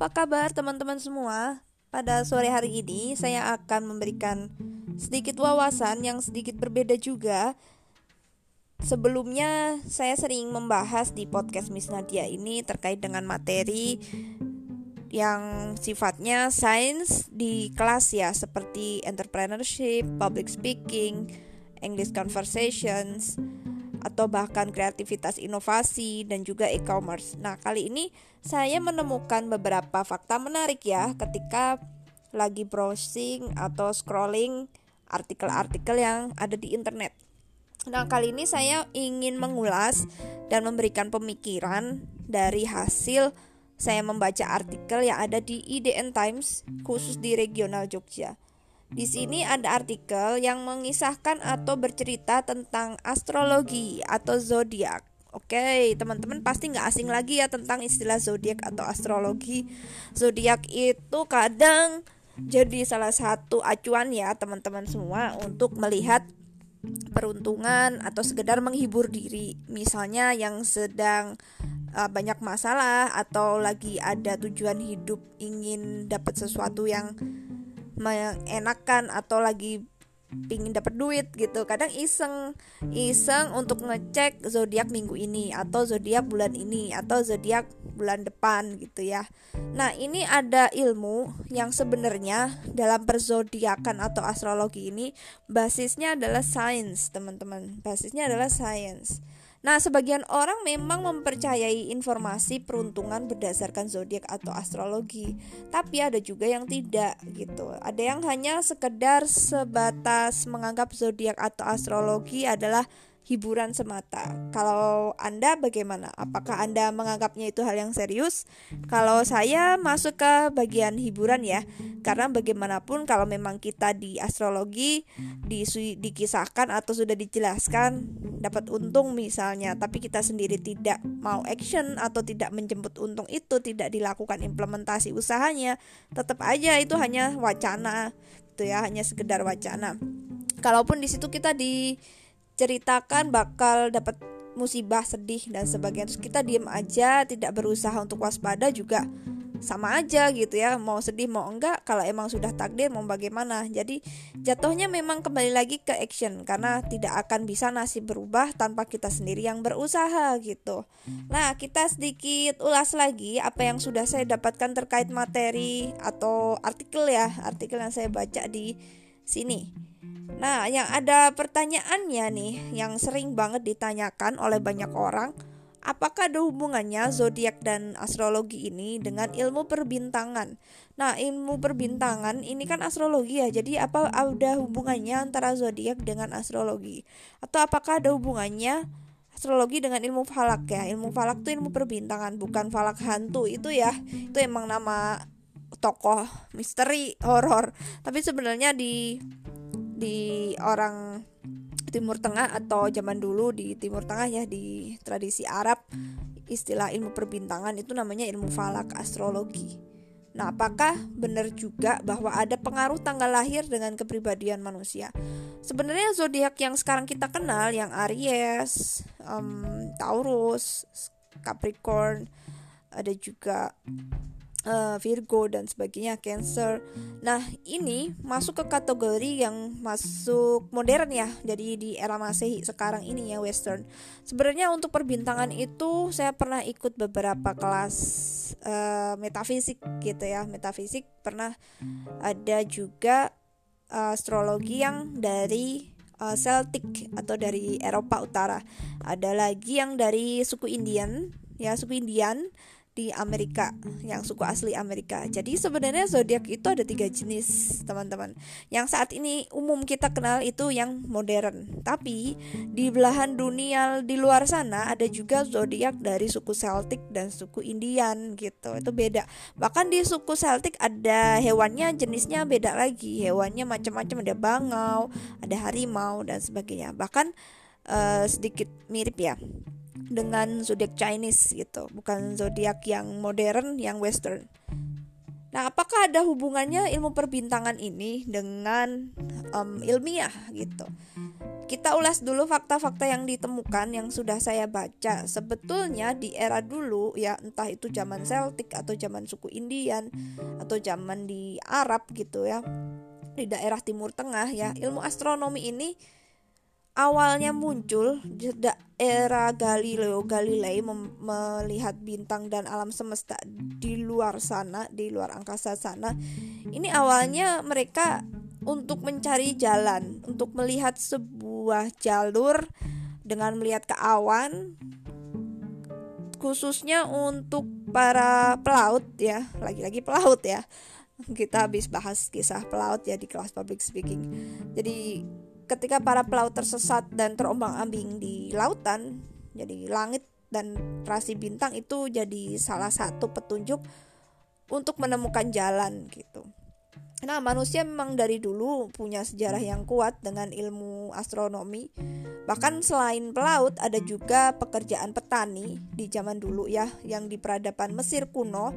apa kabar teman-teman semua? Pada sore hari ini saya akan memberikan sedikit wawasan yang sedikit berbeda juga. Sebelumnya saya sering membahas di podcast Miss Nadia ini terkait dengan materi yang sifatnya sains di kelas ya seperti entrepreneurship, public speaking, English conversations, atau bahkan kreativitas inovasi dan juga e-commerce. Nah, kali ini saya menemukan beberapa fakta menarik ya ketika lagi browsing atau scrolling artikel-artikel yang ada di internet. Nah, kali ini saya ingin mengulas dan memberikan pemikiran dari hasil saya membaca artikel yang ada di IDN Times khusus di regional Jogja. Di sini ada artikel yang mengisahkan atau bercerita tentang astrologi atau zodiak. Oke, teman-teman pasti nggak asing lagi ya tentang istilah zodiak atau astrologi. Zodiak itu kadang jadi salah satu acuan ya teman-teman semua untuk melihat peruntungan atau sekedar menghibur diri. Misalnya yang sedang uh, banyak masalah atau lagi ada tujuan hidup ingin dapat sesuatu yang mengenakan atau lagi pingin dapat duit gitu. Kadang iseng iseng untuk ngecek zodiak minggu ini atau zodiak bulan ini atau zodiak bulan depan gitu ya. Nah ini ada ilmu yang sebenarnya dalam perzodiakan atau astrologi ini basisnya adalah sains teman-teman. Basisnya adalah sains Nah, sebagian orang memang mempercayai informasi peruntungan berdasarkan zodiak atau astrologi, tapi ada juga yang tidak gitu. Ada yang hanya sekedar sebatas menganggap zodiak atau astrologi adalah hiburan semata. Kalau Anda bagaimana? Apakah Anda menganggapnya itu hal yang serius? Kalau saya masuk ke bagian hiburan ya. Karena bagaimanapun kalau memang kita di astrologi di, dikisahkan atau sudah dijelaskan dapat untung misalnya, tapi kita sendiri tidak mau action atau tidak menjemput untung itu, tidak dilakukan implementasi usahanya, tetap aja itu hanya wacana gitu ya, hanya sekedar wacana. Kalaupun di situ kita di ceritakan bakal dapat musibah sedih dan sebagainya. Terus kita diem aja tidak berusaha untuk waspada juga sama aja gitu ya. Mau sedih mau enggak kalau emang sudah takdir mau bagaimana? Jadi jatuhnya memang kembali lagi ke action karena tidak akan bisa nasib berubah tanpa kita sendiri yang berusaha gitu. Nah kita sedikit ulas lagi apa yang sudah saya dapatkan terkait materi atau artikel ya artikel yang saya baca di sini Nah, yang ada pertanyaannya nih yang sering banget ditanyakan oleh banyak orang, apakah ada hubungannya zodiak dan astrologi ini dengan ilmu perbintangan? Nah, ilmu perbintangan ini kan astrologi ya. Jadi apa ada hubungannya antara zodiak dengan astrologi? Atau apakah ada hubungannya astrologi dengan ilmu falak ya? Ilmu falak itu ilmu perbintangan, bukan falak hantu itu ya. Itu emang nama tokoh misteri horor. Tapi sebenarnya di di orang Timur Tengah atau zaman dulu di Timur Tengah ya di tradisi Arab istilah ilmu perbintangan itu namanya ilmu falak astrologi. Nah, apakah benar juga bahwa ada pengaruh tanggal lahir dengan kepribadian manusia? Sebenarnya zodiak yang sekarang kita kenal yang Aries, um, Taurus, Capricorn, ada juga uh, Virgo dan sebagainya, Cancer. Nah, ini masuk ke kategori yang masuk modern ya. Jadi di era Masehi sekarang ini ya Western. Sebenarnya untuk perbintangan itu saya pernah ikut beberapa kelas uh, metafisik gitu ya. Metafisik pernah ada juga uh, astrologi yang dari Celtic atau dari Eropa Utara. Ada lagi yang dari suku Indian, ya suku Indian di Amerika yang suku asli Amerika. Jadi sebenarnya zodiak itu ada tiga jenis teman-teman. Yang saat ini umum kita kenal itu yang modern. Tapi di belahan dunia di luar sana ada juga zodiak dari suku Celtic dan suku Indian gitu. Itu beda. Bahkan di suku Celtic ada hewannya jenisnya beda lagi. Hewannya macam-macam ada bangau, ada harimau dan sebagainya. Bahkan uh, sedikit mirip ya dengan zodiak Chinese gitu, bukan zodiak yang modern, yang western. Nah, apakah ada hubungannya ilmu perbintangan ini dengan um, ilmiah gitu? Kita ulas dulu fakta-fakta yang ditemukan yang sudah saya baca. Sebetulnya di era dulu ya, entah itu zaman Celtic atau zaman suku Indian atau zaman di Arab gitu ya, di daerah Timur Tengah ya, ilmu astronomi ini awalnya muncul era Galileo Galilei melihat bintang dan alam semesta di luar sana, di luar angkasa sana. Ini awalnya mereka untuk mencari jalan, untuk melihat sebuah jalur dengan melihat ke awan khususnya untuk para pelaut ya, lagi-lagi pelaut ya. Kita habis bahas kisah pelaut ya di kelas public speaking. Jadi ketika para pelaut tersesat dan terombang-ambing di lautan, jadi langit dan rasi bintang itu jadi salah satu petunjuk untuk menemukan jalan gitu. Nah, manusia memang dari dulu punya sejarah yang kuat dengan ilmu astronomi. Bahkan selain pelaut, ada juga pekerjaan petani di zaman dulu ya, yang di peradaban Mesir kuno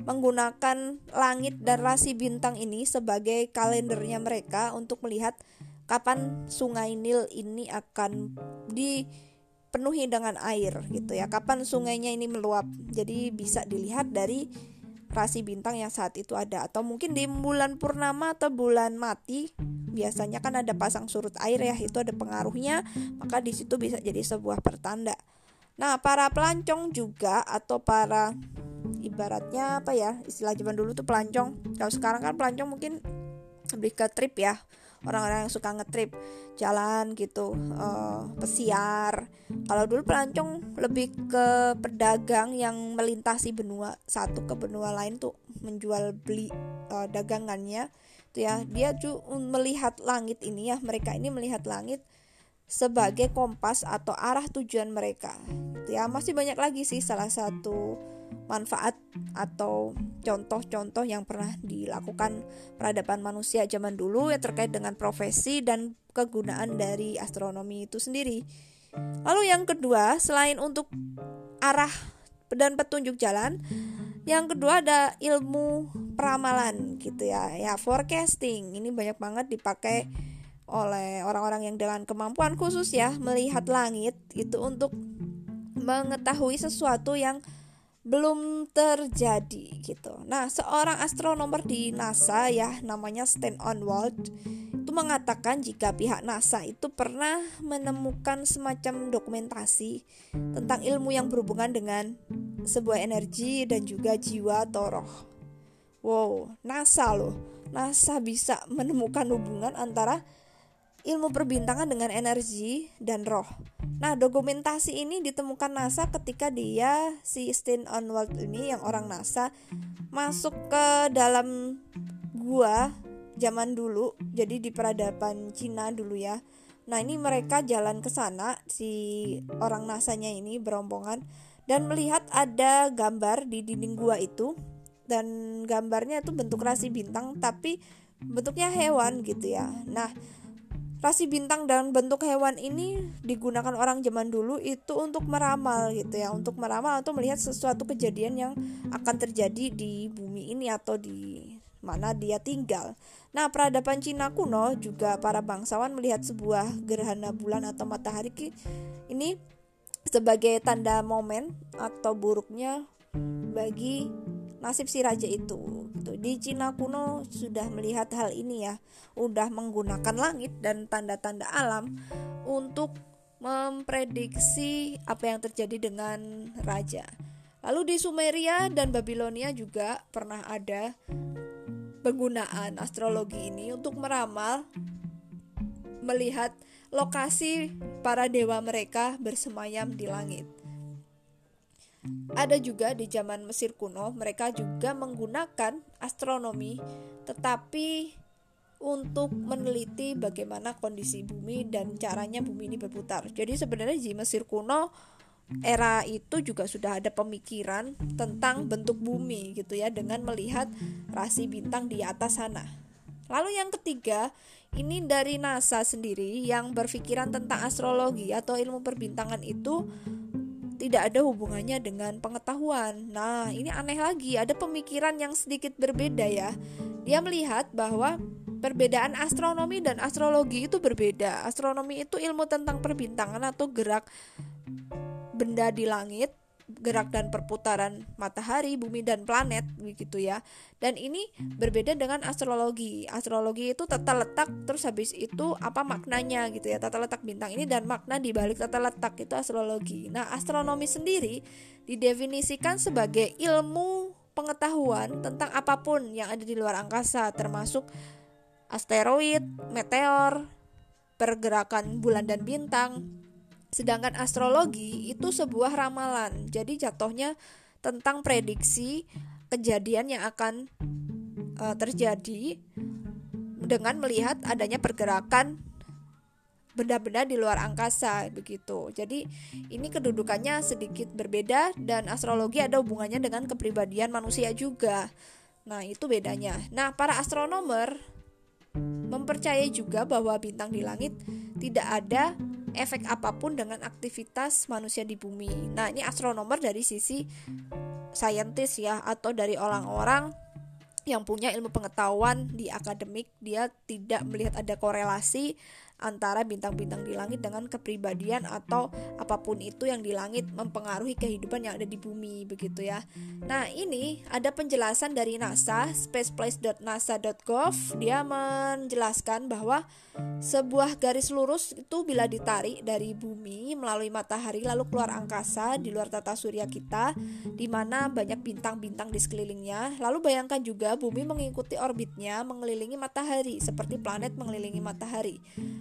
menggunakan langit dan rasi bintang ini sebagai kalendernya mereka untuk melihat kapan sungai Nil ini akan dipenuhi dengan air gitu ya. Kapan sungainya ini meluap. Jadi bisa dilihat dari rasi bintang yang saat itu ada. Atau mungkin di bulan purnama atau bulan mati biasanya kan ada pasang surut air ya itu ada pengaruhnya maka di situ bisa jadi sebuah pertanda. Nah para pelancong juga atau para ibaratnya apa ya istilah zaman dulu tuh pelancong. Kalau sekarang kan pelancong mungkin lebih ke trip ya orang-orang yang suka ngetrip jalan gitu uh, pesiar. Kalau dulu pelancong lebih ke pedagang yang melintasi benua satu ke benua lain tuh menjual beli uh, dagangannya. Tuh ya dia tuh melihat langit ini ya mereka ini melihat langit sebagai kompas atau arah tujuan mereka ya masih banyak lagi sih salah satu manfaat atau contoh-contoh yang pernah dilakukan peradaban manusia zaman dulu yang terkait dengan profesi dan kegunaan dari astronomi itu sendiri. Lalu yang kedua, selain untuk arah dan petunjuk jalan, yang kedua ada ilmu peramalan gitu ya. Ya, forecasting. Ini banyak banget dipakai oleh orang-orang yang dengan kemampuan khusus ya melihat langit itu untuk mengetahui sesuatu yang belum terjadi gitu. Nah, seorang astronomer di NASA ya namanya Stan Onward itu mengatakan jika pihak NASA itu pernah menemukan semacam dokumentasi tentang ilmu yang berhubungan dengan sebuah energi dan juga jiwa atau roh. Wow, NASA loh. NASA bisa menemukan hubungan antara ilmu perbintangan dengan energi dan roh. Nah, dokumentasi ini ditemukan NASA ketika dia si Stin Onward ini yang orang NASA masuk ke dalam gua zaman dulu, jadi di peradaban Cina dulu ya. Nah, ini mereka jalan ke sana si orang NASA-nya ini berombongan dan melihat ada gambar di dinding gua itu dan gambarnya itu bentuk rasi bintang tapi bentuknya hewan gitu ya. Nah, rasi bintang dan bentuk hewan ini digunakan orang zaman dulu itu untuk meramal gitu ya untuk meramal atau melihat sesuatu kejadian yang akan terjadi di bumi ini atau di mana dia tinggal. Nah, peradaban Cina kuno juga para bangsawan melihat sebuah gerhana bulan atau matahari ini sebagai tanda momen atau buruknya bagi nasib si raja itu gitu. Di Cina kuno sudah melihat hal ini ya, udah menggunakan langit dan tanda-tanda alam untuk memprediksi apa yang terjadi dengan raja. Lalu di Sumeria dan Babilonia juga pernah ada penggunaan astrologi ini untuk meramal melihat lokasi para dewa mereka bersemayam di langit. Ada juga di zaman Mesir kuno, mereka juga menggunakan astronomi, tetapi untuk meneliti bagaimana kondisi bumi dan caranya bumi ini berputar. Jadi sebenarnya di Mesir kuno era itu juga sudah ada pemikiran tentang bentuk bumi gitu ya dengan melihat rasi bintang di atas sana. Lalu yang ketiga, ini dari NASA sendiri yang berpikiran tentang astrologi atau ilmu perbintangan itu tidak ada hubungannya dengan pengetahuan. Nah, ini aneh lagi, ada pemikiran yang sedikit berbeda ya. Dia melihat bahwa perbedaan astronomi dan astrologi itu berbeda. Astronomi itu ilmu tentang perbintangan atau gerak benda di langit gerak dan perputaran matahari, bumi dan planet begitu ya. Dan ini berbeda dengan astrologi. Astrologi itu tata letak terus habis itu apa maknanya gitu ya. Tata letak bintang ini dan makna di balik tata letak itu astrologi. Nah, astronomi sendiri didefinisikan sebagai ilmu pengetahuan tentang apa pun yang ada di luar angkasa termasuk asteroid, meteor, pergerakan bulan dan bintang, Sedangkan astrologi itu sebuah ramalan. Jadi jatuhnya tentang prediksi kejadian yang akan uh, terjadi dengan melihat adanya pergerakan benda-benda di luar angkasa begitu. Jadi ini kedudukannya sedikit berbeda dan astrologi ada hubungannya dengan kepribadian manusia juga. Nah, itu bedanya. Nah, para astronomer mempercayai juga bahwa bintang di langit tidak ada efek apa pun dengan aktivitas manusia di bumi. Nah, ini astronomer dari sisi saintis ya atau dari orang-orang yang punya ilmu pengetahuan di akademik dia tidak melihat ada korelasi antara bintang-bintang di langit dengan kepribadian atau apa pun itu yang di langit mempengaruhi kehidupan yang ada di bumi begitu ya. Nah, ini ada penjelasan dari NASA, spaceplace.nasa.gov. Dia menjelaskan bahwa sebuah garis lurus itu bila ditarik dari bumi melalui matahari lalu keluar angkasa di luar tata surya kita di mana banyak bintang-bintang di sekelilingnya. Lalu bayangkan juga bumi mengikuti orbitnya mengelilingi matahari seperti planet mengelilingi matahari.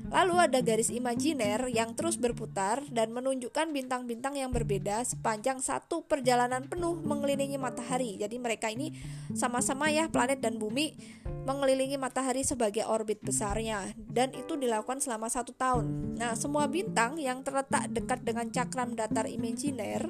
Lalu ada garis imajiner yang terus berputar dan menunjukkan bintang-bintang yang berbeda sepanjang satu perjalanan penuh mengelilingi matahari. Jadi mereka ini sama-sama ya planet dan bumi mengelilingi matahari sebagai orbit besarnya dan itu dilakukan selama satu tahun. Nah semua bintang yang terletak dekat dengan cakram datar imajiner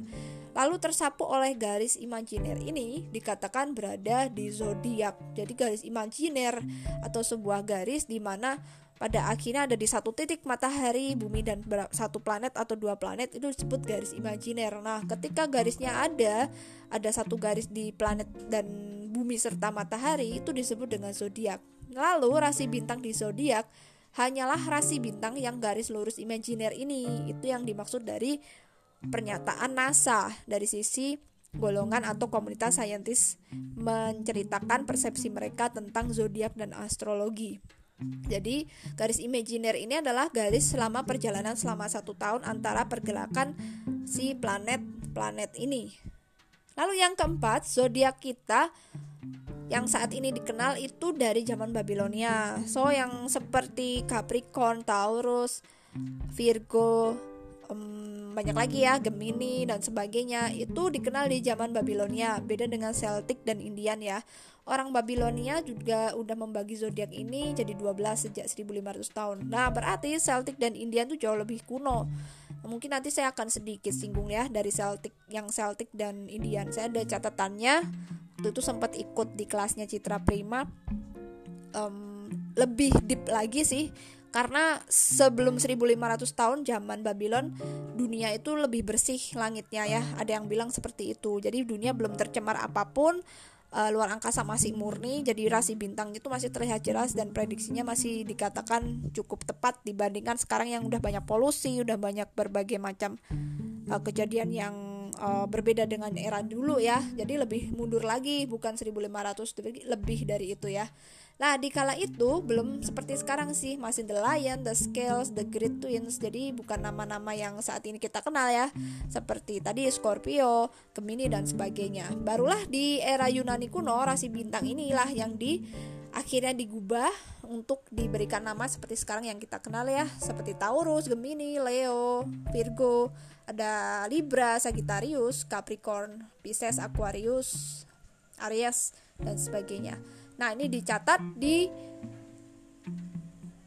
lalu tersapu oleh garis imajiner ini dikatakan berada di zodiak. Jadi garis imajiner atau sebuah garis di mana pada akhirnya ada di satu titik matahari, bumi dan satu planet atau dua planet itu disebut garis imajiner. Nah, ketika garisnya ada, ada satu garis di planet dan bumi serta matahari itu disebut dengan zodiak. Lalu rasi bintang di zodiak hanyalah rasi bintang yang garis lurus imajiner ini. Itu yang dimaksud dari pernyataan NASA dari sisi golongan atau komunitas saintis menceritakan persepsi mereka tentang zodiak dan astrologi. Jadi garis imajiner ini adalah garis selama perjalanan selama satu tahun antara pergerakan si planet-planet ini. Lalu yang keempat, zodiak kita yang saat ini dikenal itu dari zaman Babilonia. So yang seperti Capricorn, Taurus, Virgo, banyak lagi ya Gemini dan sebagainya itu dikenal di zaman Babilonia. Beda dengan Celtic dan Indian ya. Orang Babilonia juga udah membagi zodiak ini jadi 12 sejak 1500 tahun. Nah, berarti Celtic dan Indian tuh jauh lebih kuno. Mungkin nanti saya akan sedikit singgung ya dari Celtic yang Celtic dan Indian. Saya ada catatannya. Waktu itu sempat ikut di kelasnya Citra Prima. Um, lebih deep lagi sih karena sebelum 1500 tahun zaman Babylon dunia itu lebih bersih langitnya ya. Ada yang bilang seperti itu. Jadi dunia belum tercemar apa pun uh, luar angkasa masih murni jadi rasi bintang itu masih terlihat jelas dan prediksinya masih dikatakan cukup tepat dibandingkan sekarang yang udah banyak polusi udah banyak berbagai macam uh, kejadian yang uh, berbeda dengan era dulu ya. Jadi lebih mundur lagi bukan 1500 tapi lebih dari itu ya Nah, di kala itu belum seperti sekarang sih, masih The Lion, The Scales, The Great Twins. Jadi bukan nama-nama yang saat ini kita kenal ya, seperti tadi Scorpio, Gemini dan sebagainya. Barulah di era Yunani kuno, rasi bintang inilah yang di akhirnya digubah untuk diberikan nama seperti sekarang yang kita kenal ya, seperti Taurus, Gemini, Leo, Virgo, ada Libra, Sagittarius, Capricorn, Pisces, Aquarius, Aries dan sebagainya. Nah, ini dicatat di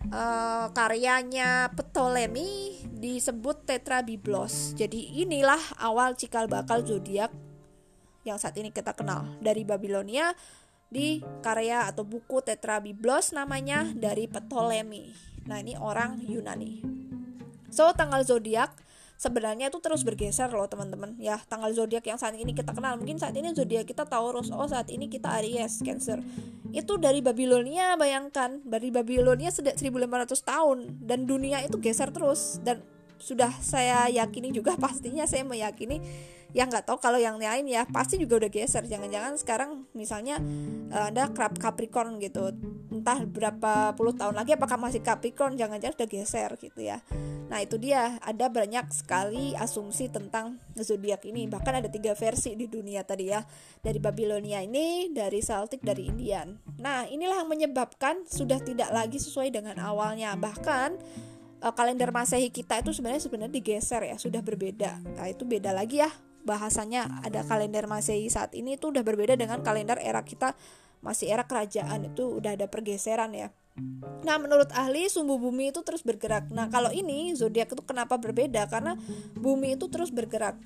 uh, karyanya Ptolemy disebut Tetrabiblos. Jadi inilah awal cikal bakal zodiak yang saat ini kita kenal dari Babilonia di karya atau buku Tetrabiblos namanya dari Ptolemy. Nah, ini orang Yunani. So, tanggal zodiak sebenarnya itu terus bergeser loh teman-teman. Ya tanggal zodiak yang saat ini kita kenal. Mungkin saat ini zodiak kita Taurus oh saat ini kita Aries Cancer. Itu dari Babilonia bayangkan. Dari Babilonia sudah 1500 tahun. Dan dunia itu geser terus. Dan sudah saya yakini juga pastinya saya meyakini ya nggak tahu kalau yang lain ya. Pasti juga udah geser. Jangan-jangan sekarang misalnya uh, anda kerap Capricorn gitu. Entah berapa puluh tahun lagi apakah masih Capricorn jangan-jangan udah geser gitu ya. Nah itu dia. Ada banyak sekali asumsi tentang zodiak ini. Bahkan ada tiga versi di dunia tadi ya. Dari Babilonia ini dari Celtic dari Indian. Nah inilah yang menyebabkan sudah tidak lagi sesuai dengan awalnya. Bahkan uh, kalender masehi kita itu sebenarnya sebenarnya digeser ya. Sudah berbeda. Nah itu beda lagi ya bahasanya ada kalender Masehi saat ini itu udah berbeda dengan kalender era kita masih era kerajaan itu udah ada pergeseran ya. Nah, menurut ahli sumbu bumi itu terus bergerak. Nah, kalau ini zodiak itu kenapa berbeda? Karena bumi itu terus bergerak.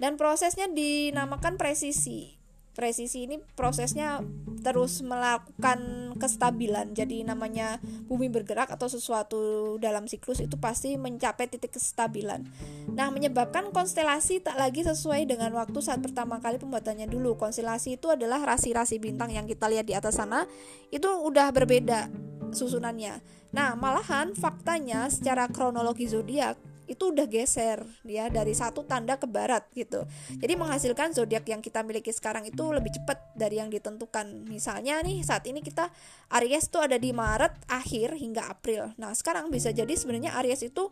Dan prosesnya dinamakan presisi presisi ini prosesnya terus melakukan kestabilan. Jadi namanya bumi bergerak atau sesuatu dalam siklus itu pasti mencapai titik kestabilan. Nah menyebabkan konstelasi tak lagi sesuai dengan waktu saat pertama kali pembuatannya dulu. Konstelasi itu adalah rasi-rasi bintang yang kita lihat di atas sana. Itu udah berbeda susunannya. Nah malahan faktanya secara kronologi zodiak itu udah geser ya dari satu tanda ke barat gitu. Jadi menghasilkan zodiak yang kita miliki sekarang itu lebih cepat dari yang ditentukan. Misalnya nih saat ini kita Aries tuh ada di Maret akhir hingga April. Nah, sekarang bisa jadi sebenarnya Aries itu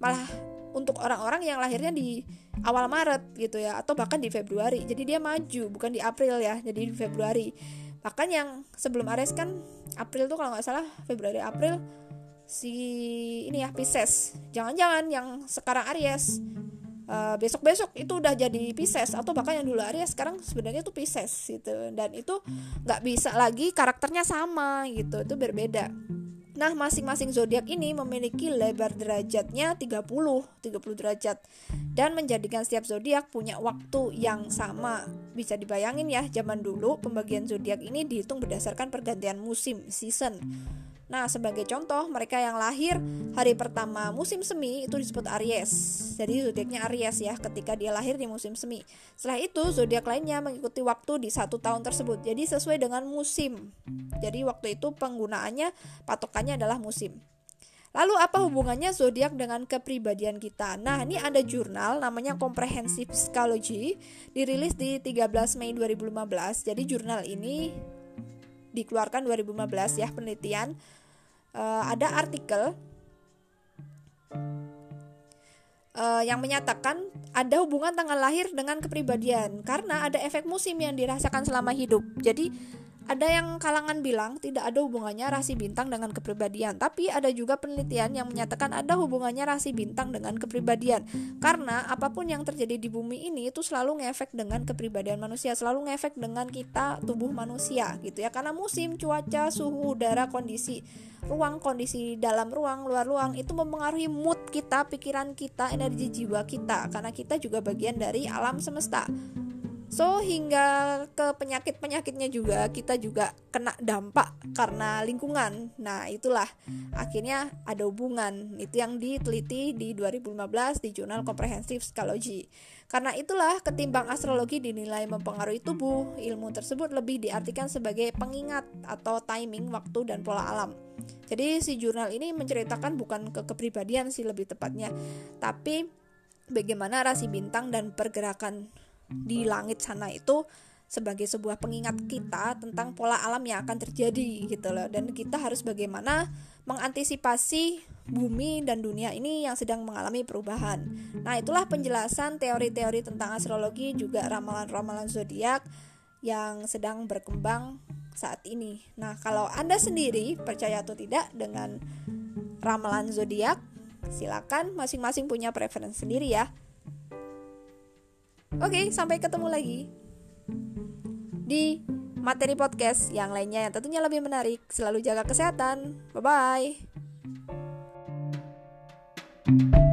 malah untuk orang-orang yang lahirnya di awal Maret gitu ya atau bahkan di Februari. Jadi dia maju bukan di April ya, jadi di Februari. Bahkan yang sebelum Aries kan April tuh kalau nggak salah Februari April si ini ya Pisces. Jangan-jangan yang sekarang Aries. Uh, besok-besok itu udah jadi Pisces atau bahkan yang dulu Aries sekarang sebenarnya itu Pisces gitu. Dan itu nggak bisa lagi karakternya sama gitu itu berbeda. Nah, masing-masing zodiak ini memiliki lebar derajatnya 30, 30 derajat. Dan menjadikan setiap zodiak punya waktu yang sama. Bisa dibayangin ya, zaman dulu pembagian zodiak ini dihitung berdasarkan pergantian musim, season. Nah, sebagai contoh, mereka yang lahir hari pertama musim semi itu disebut Aries. Jadi zodiaknya Aries ya, ketika dia lahir di musim semi. Setelah itu, zodiak lainnya mengikuti waktu di satu tahun tersebut. Jadi sesuai dengan musim. Jadi waktu itu penggunaannya patokannya adalah musim. Lalu apa hubungannya zodiak dengan kepribadian kita? Nah, ini ada jurnal namanya Comprehensive Psychology dirilis di 13 Mei 2015. Jadi jurnal ini dikeluarkan 2015 ya penelitian uh, ada artikel uh, yang menyatakan ada hubungan tanggal lahir dengan kepribadian karena ada efek musim yang dirasakan selama hidup. Jadi ada yang kalangan bilang tidak ada hubungannya rasi bintang dengan kepribadian, tapi ada juga penelitian yang menyatakan ada hubungannya rasi bintang dengan kepribadian. Karena apa pun yang terjadi di bumi ini itu selalu ngefek dengan kepribadian manusia, selalu ngefek dengan kita tubuh manusia gitu ya. Karena musim, cuaca, suhu udara, kondisi ruang, kondisi dalam ruang, luar ruang itu mempengaruhi mood kita, pikiran kita, energi jiwa kita karena kita juga bagian dari alam semesta. So hingga ke penyakit-penyakitnya juga kita juga kena dampak karena lingkungan. Nah, itulah akhirnya ada hubungan. Itu yang diteliti di 2015 di jurnal Comprehensive Psychology. Karena itulah ketimbang astrologi dinilai mempengaruhi tubuh, ilmu tersebut lebih diartikan sebagai pengingat atau timing waktu dan pola alam. Jadi si jurnal ini menceritakan bukan ke kepribadian sih lebih tepatnya, tapi bagaimana rasi bintang dan pergerakan di langit sana itu sebagai sebuah pengingat kita tentang pola alam yang akan terjadi gitu loh dan kita harus bagaimana mengantisipasi bumi dan dunia ini yang sedang mengalami perubahan. Nah, itulah penjelasan teori-teori tentang astrologi juga ramalan-ramalan zodiak yang sedang berkembang saat ini. Nah, kalau Anda sendiri percaya atau tidak dengan ramalan zodiak, silakan masing-masing punya preferensi sendiri ya. Oke, sampai ketemu lagi di materi podcast yang lainnya yang tentunya lebih menarik. Selalu jaga kesehatan. Bye bye.